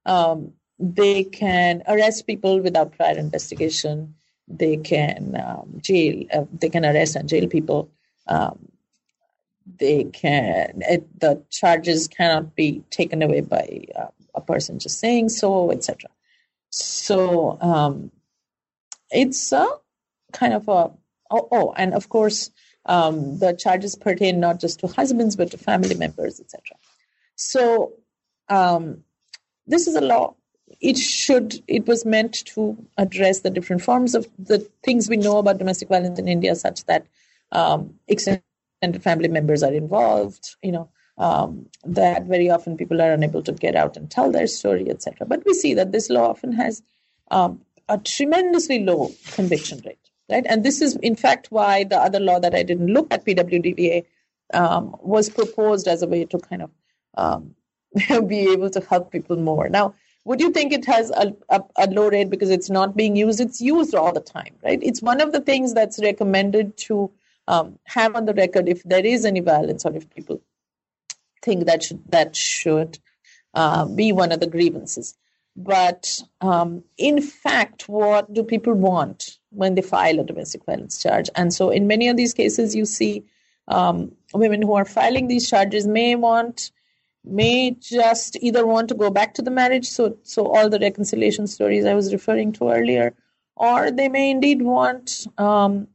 um, they can arrest people without prior investigation. They can um, jail. Uh, they can arrest and jail people. Um, they can. It, the charges cannot be taken away by uh, a person just saying so, etc. So um, it's a kind of a oh, oh and of course um, the charges pertain not just to husbands but to family members, etc. So um, this is a law. It should. It was meant to address the different forms of the things we know about domestic violence in India, such that um, extended family members are involved. You know, um, that very often people are unable to get out and tell their story, etc. But we see that this law often has um, a tremendously low conviction rate, right? And this is, in fact, why the other law that I didn't look at, PWDVA, um, was proposed as a way to kind of um, be able to help people more. Now, would you think it has a, a, a, low rate because it's not being used? It's used all the time, right? It's one of the things that's recommended to um, have on the record if there is any violence or if people think that should, that should uh, be one of the grievances. But um, in fact, what do people want when they file a domestic violence charge? And so, in many of these cases, you see um, women who are filing these charges may want may just either want to go back to the marriage so so all the reconciliation stories i was referring to earlier or they may indeed want um,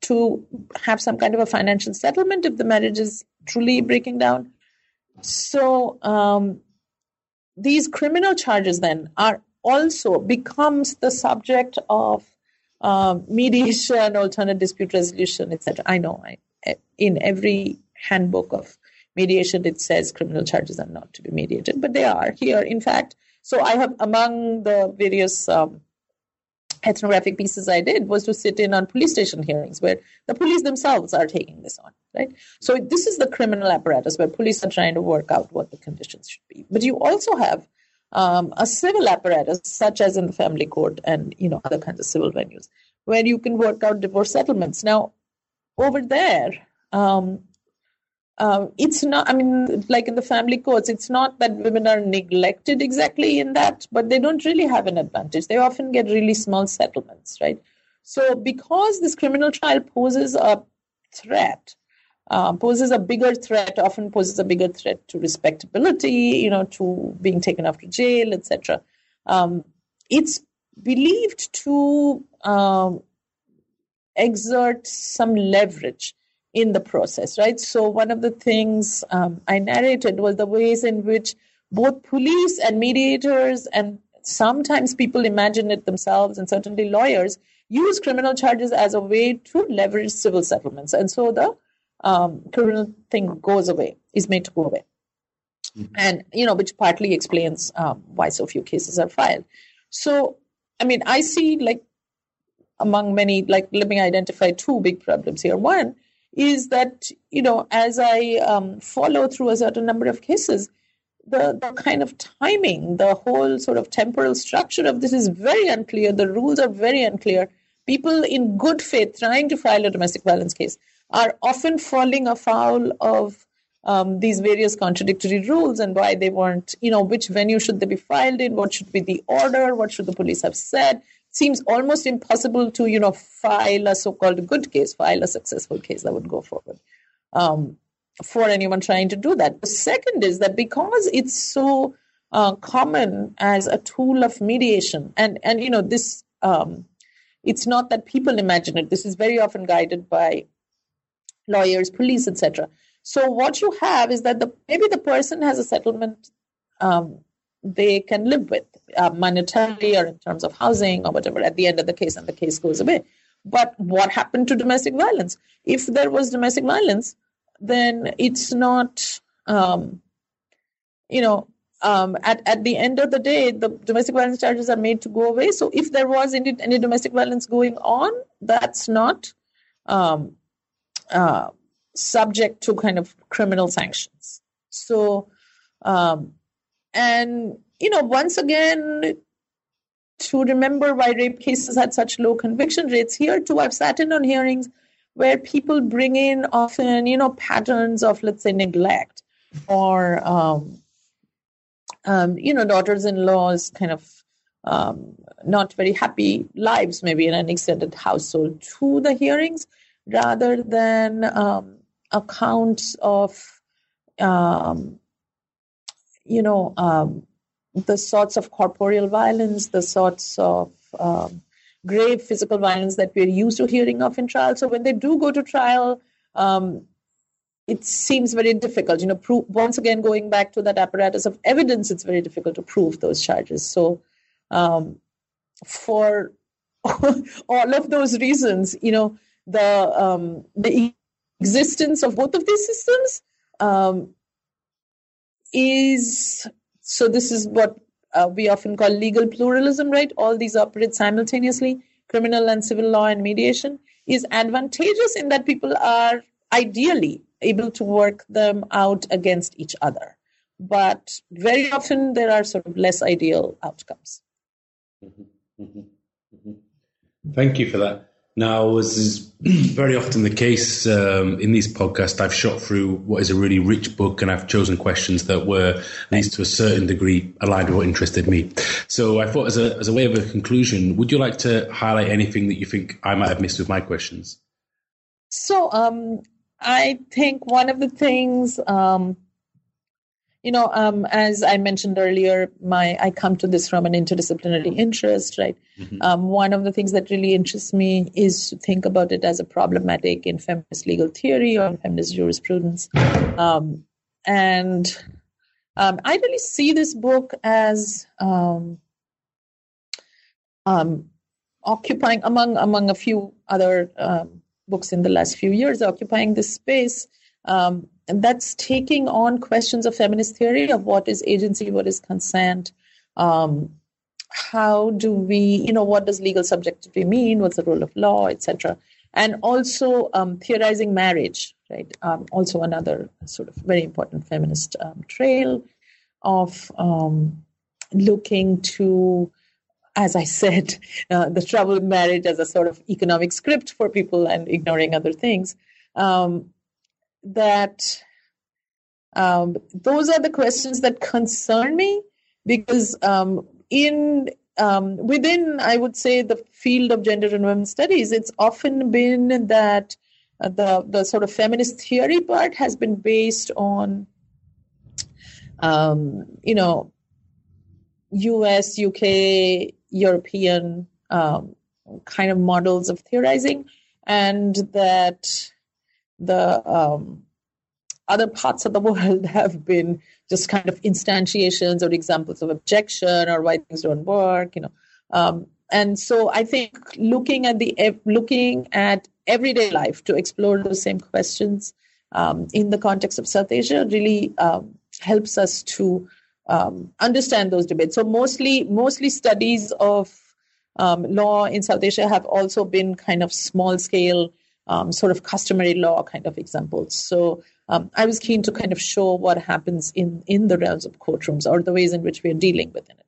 to have some kind of a financial settlement if the marriage is truly breaking down so um, these criminal charges then are also becomes the subject of uh, mediation, alternate dispute resolution, etc. I know I, in every handbook of mediation it says criminal charges are not to be mediated, but they are here. In fact, so I have among the various um, ethnographic pieces I did was to sit in on police station hearings where the police themselves are taking this on, right? So this is the criminal apparatus where police are trying to work out what the conditions should be. But you also have um, a civil apparatus, such as in the family court and you know other kinds of civil venues, where you can work out divorce settlements. Now, over there, um, uh, it's not. I mean, like in the family courts, it's not that women are neglected exactly in that, but they don't really have an advantage. They often get really small settlements, right? So, because this criminal trial poses a threat uh, poses a bigger threat, often poses a bigger threat to respectability, you know, to being taken off to jail, etc. Um, it's believed to um, exert some leverage in the process, right? So one of the things um, I narrated was the ways in which both police and mediators and sometimes people imagine it themselves and certainly lawyers use criminal charges as a way to leverage civil settlements. And so the um, criminal thing goes away, is made to go away. Mm-hmm. And, you know, which partly explains um, why so few cases are filed. So, I mean, I see like among many, like, let me identify two big problems here. One is that, you know, as I um, follow through a certain number of cases, the, the kind of timing, the whole sort of temporal structure of this is very unclear. The rules are very unclear. People in good faith trying to file a domestic violence case are often falling afoul of um, these various contradictory rules and why they weren't, you know, which venue should they be filed in, what should be the order, what should the police have said. Seems almost impossible to, you know, file a so-called good case, file a successful case that would go forward um, for anyone trying to do that. The second is that because it's so uh, common as a tool of mediation, and and you know this, um, it's not that people imagine it. This is very often guided by lawyers, police, etc. So what you have is that the maybe the person has a settlement um, they can live with uh, monetarily or in terms of housing or whatever at the end of the case, and the case goes away. But what happened to domestic violence? If there was domestic violence, then it's not, um, you know, um, at, at the end of the day, the domestic violence charges are made to go away. So if there was indeed any domestic violence going on, that's not um, uh, subject to kind of criminal sanctions. So, um, and you know, once again, to remember why rape cases had such low conviction rates here too, I've sat in on hearings where people bring in often, you know, patterns of let's say neglect or um, um, you know, daughters-in-laws kind of um, not very happy lives, maybe in an extended household, to the hearings rather than um, accounts of, um, you know, um, the sorts of corporeal violence, the sorts of um, grave physical violence that we're used to hearing of in trial. So when they do go to trial, um, it seems very difficult. You know, prove, once again, going back to that apparatus of evidence, it's very difficult to prove those charges. So, um, for all of those reasons, you know, the um, the existence of both of these systems um, is so. This is what uh, we often call legal pluralism, right? All these operate simultaneously, criminal and civil law and mediation is advantageous in that people are ideally able to work them out against each other. But very often there are sort of less ideal outcomes. Mm-hmm. Mm-hmm. Mm-hmm. Thank you for that. Now, as is very often the case um, in these podcasts, I've shot through what is a really rich book and I've chosen questions that were, at least to a certain degree, aligned with what interested me. So I thought, as a, as a way of a conclusion, would you like to highlight anything that you think I might have missed with my questions? So um, I think one of the things um, you know, um, as I mentioned earlier, my I come to this from an interdisciplinary interest, right? Mm-hmm. Um, one of the things that really interests me is to think about it as a problematic in feminist legal theory or feminist jurisprudence, um, and um, I really see this book as um, um, occupying among among a few other books in the last few years, occupying this space. Um, and that's taking on questions of feminist theory of what is agency, what is consent, um, how do we, you know, what does legal subjectivity mean, what's the role of law, etc. And also um, theorizing marriage, right? Um, also another sort of very important feminist um, trail of um, looking to as I said, uh, the trouble with marriage as a sort of economic script for people and ignoring other things. Um, that um, those are the questions that concern me because um, in um, within I would say the field of gender and women's studies, it's often been that uh, the the sort of feminist theory part has been based on um, you know U.S., UK, European um, kind of models of theorizing, and that the um, other parts of the world have been just kind of instantiations or examples of objection or why things don't work, you know. Um, and so I think looking at the looking at everyday life to explore those same questions um, in the context of South Asia really um, helps us to um, understand those debates. So mostly mostly studies of um, law in South Asia have also been kind of small scale um, sort of customary law kind of examples. So um, I was keen to kind of show what happens in in the realms of courtrooms or the ways in which we are dealing within it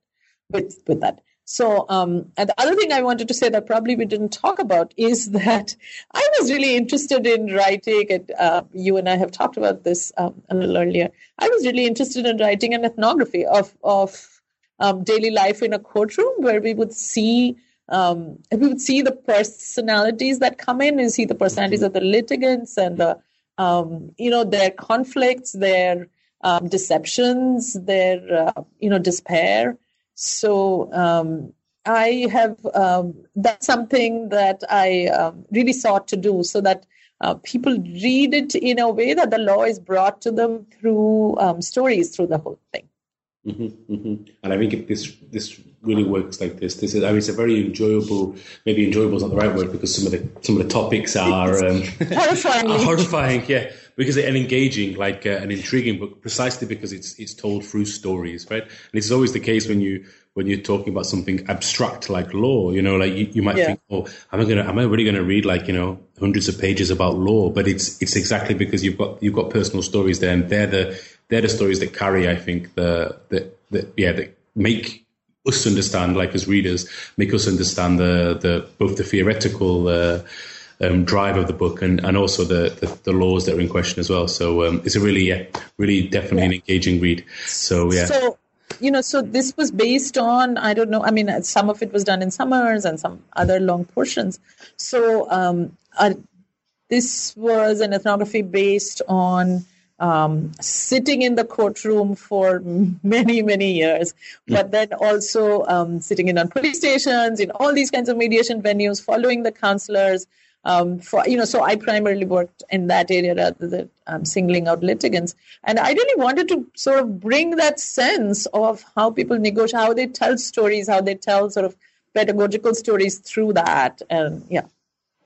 with with that. So, um, and the other thing I wanted to say that probably we didn't talk about is that I was really interested in writing, and uh, you and I have talked about this um, a little earlier. I was really interested in writing an ethnography of of um, daily life in a courtroom where we would see um, we would see the personalities that come in and see the personalities of the litigants and the um, you know their conflicts their um, deceptions their uh, you know despair. So um, i have um, that's something that i um, really sought to do so that uh, people read it in a way that the law is brought to them through stories through the whole thing Mm-hmm, mm-hmm. And I think this this really works like this. This is I mean it's a very enjoyable. Maybe enjoyable is not the right word because some of the some of the topics are um, horrifying. horrifying, yeah, because and engaging, like uh, an intriguing book, precisely because it's it's told through stories, right? And it's always the case when you when you're talking about something abstract like law. You know, like you, you might yeah. think, oh, am I gonna am I really gonna read like you know hundreds of pages about law? But it's it's exactly because you've got you've got personal stories there, and they're the they're the stories that carry, I think, the the, the yeah that make us understand, like as readers, make us understand the the both the theoretical. Uh, um, drive of the book and, and also the, the, the, laws that are in question as well. So um, it's a really, yeah, really definitely yeah. an engaging read. So yeah. So you know, so this was based on I don't know. I mean, some of it was done in summers and some other long portions. So um, uh, this was an ethnography based on um, sitting in the courtroom for many, many years, hmm. but then also um, sitting in on police stations, in all these kinds of mediation venues, following the counselors, um, for you know, so I primarily worked in that area rather than um, singling out litigants. And I really wanted to sort of bring that sense of how people negotiate, how they tell stories, how they tell sort of pedagogical stories through that. And yeah,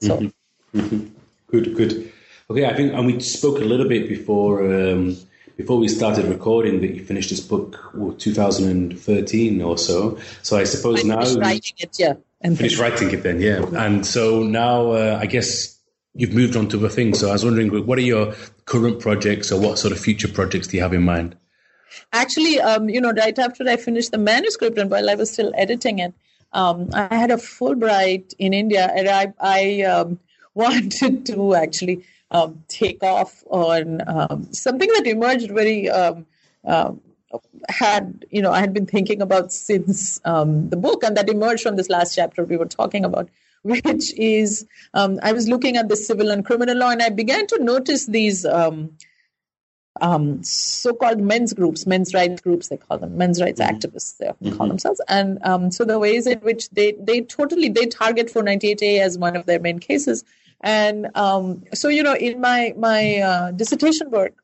so. Mm-hmm. Mm-hmm. Good, good. Okay, I think, and we spoke a little bit before um, before we started recording that you finished this book, well, 2013 or so. So I suppose I now writing it, yeah, and finished writing it then, yeah. And so now, uh, I guess you've moved on to other things. So I was wondering, what are your current projects, or what sort of future projects do you have in mind? Actually, um, you know, right after I finished the manuscript, and while I was still editing it, um, I had a Fulbright in India, and I, I um, wanted to actually um, take off on um, something that emerged very um, uh, had you know I had been thinking about since um, the book, and that emerged from this last chapter we were talking about, which is um, I was looking at the civil and criminal law, and I began to notice these. Um, so-called men's groups, men's rights groups, they call them men's rights mm-hmm. activists. They often mm-hmm. call themselves, and so the ways in which they they totally they target 498A as one of their main cases, and um, so, you know, in my my uh, dissertation work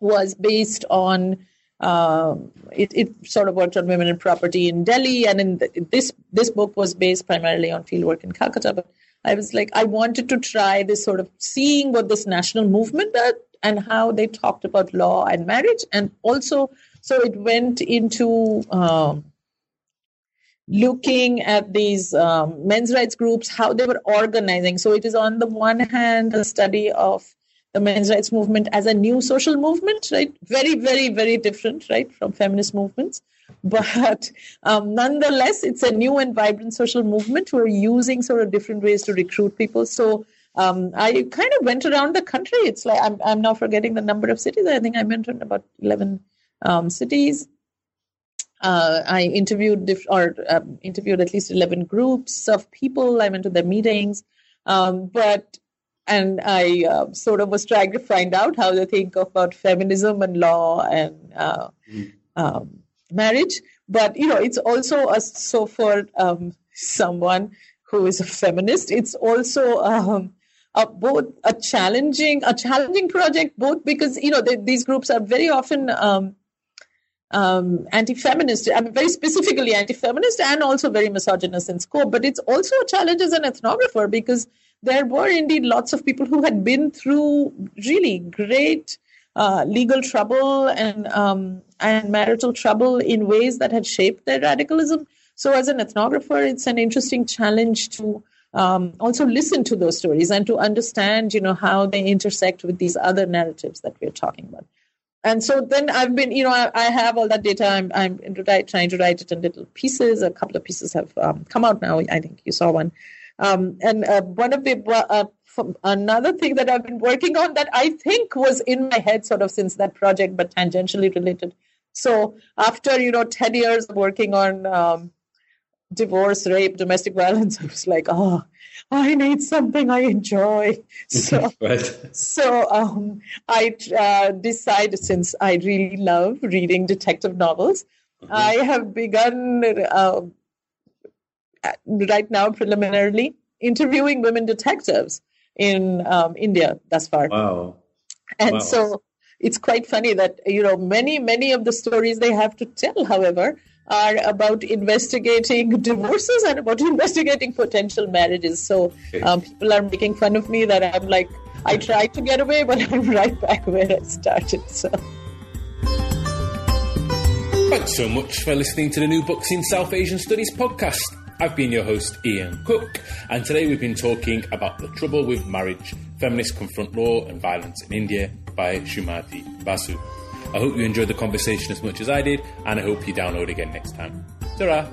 was based on uh, it, it, sort of worked on women and property in Delhi, and in the, this this book was based primarily on fieldwork in Calcutta. But I was like, I wanted to try this sort of seeing what this national movement did and how they talked about law and marriage, and also so it went into um, looking at these um, men's rights groups, how they were organizing. So it is on the one hand a study of the men's rights movement as a new social movement, right? Very, very, very different, right, from feminist movements. But um, nonetheless, it's a new and vibrant social movement who are using sort of different ways to recruit people. So um, I kind of went around the country. It's like I'm, I'm now forgetting the number of cities. I think I mentioned about 11 um, cities uh, I interviewed diff- or um, interviewed at least eleven groups of people. I went to their meetings, um, but and I uh, sort of was trying to find out how they think about feminism and law and uh, mm. um, marriage. But you know, it's also a, so for um, someone who is a feminist, it's also um, a, both a challenging a challenging project, both because you know they, these groups are very often um, um, anti-feminist, I mean, very specifically anti-feminist and also very misogynist in scope. But it's also a challenge as an ethnographer because there were indeed lots of people who had been through really great uh, legal trouble and um, and marital trouble in ways that had shaped their radicalism. So, as an ethnographer, it's an interesting challenge to um, also listen to those stories and to understand, you know, how they intersect with these other narratives that we're talking about and so then I've been, you know, I, I have all that data. I'm, I'm trying to write it in little pieces. A couple of pieces have um, come out now. I think you saw one. Um, and uh, one of the uh, another thing that I've been working on that I think was in my head sort of since that project, but tangentially related. So after you know ten years of working on um, divorce, rape, domestic violence, I was like, oh, I need something I enjoy. So, right. so um, I uh, decided since I really love reading detective novels, mm-hmm. I have begun uh, right now preliminarily interviewing women detectives in um, India thus far. Wow. And wow. so it's quite funny that you know many many of the stories they have to tell, however, are about investigating divorces and about investigating potential marriages. So um, people are making fun of me that I'm like, I tried to get away, but I'm right back where I started. So. Thanks so much for listening to the New Books in South Asian Studies podcast. I've been your host, Ian Cook, and today we've been talking about the trouble with marriage, feminist confront law and violence in India by Srimati Basu. I hope you enjoyed the conversation as much as I did, and I hope you download again next time. ta